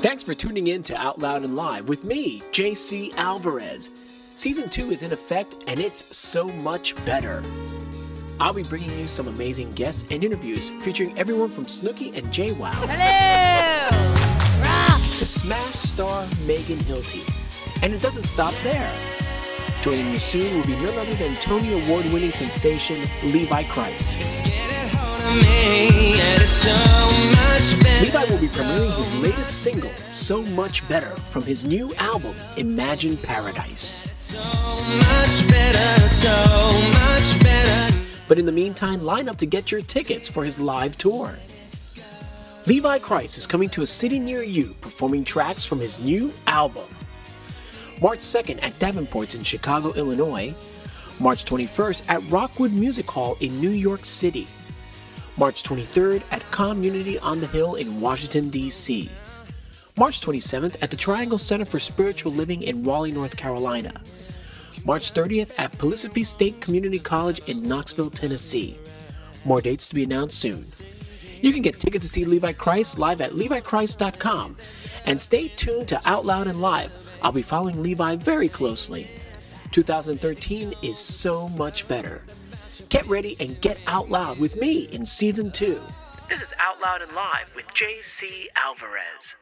Thanks for tuning in to Out Loud and Live with me, JC Alvarez. Season 2 is in effect and it's so much better. I'll be bringing you some amazing guests and interviews featuring everyone from Snooki and JWoww Hello! to Smash star Megan Hilty. And it doesn't stop there. Joining me soon will be none other than Tony Award winning sensation Levi Kreis. Single, So Much Better, from his new album, Imagine Paradise. But in the meantime, line up to get your tickets for his live tour. Levi Kreis is coming to a city near you, performing tracks from his new album. March 2nd at Davenport's in Chicago, Illinois. March 21st at Rockwood Music Hall in New York City. March 23rd at Community on the Hill in Washington, D.C. March 27th at the Triangle Center for Spiritual Living in Raleigh, North Carolina. March 30th at Pellissippi State Community College in Knoxville, Tennessee. More dates to be announced soon. You can get tickets to see Levi Kreis live at levikreis.com. And stay tuned to Out Loud and Live. I'll be following Levi very closely. 2013 is so much better. Get ready and get out loud with me in season two. This is Out Loud and Live with JC Alvarez.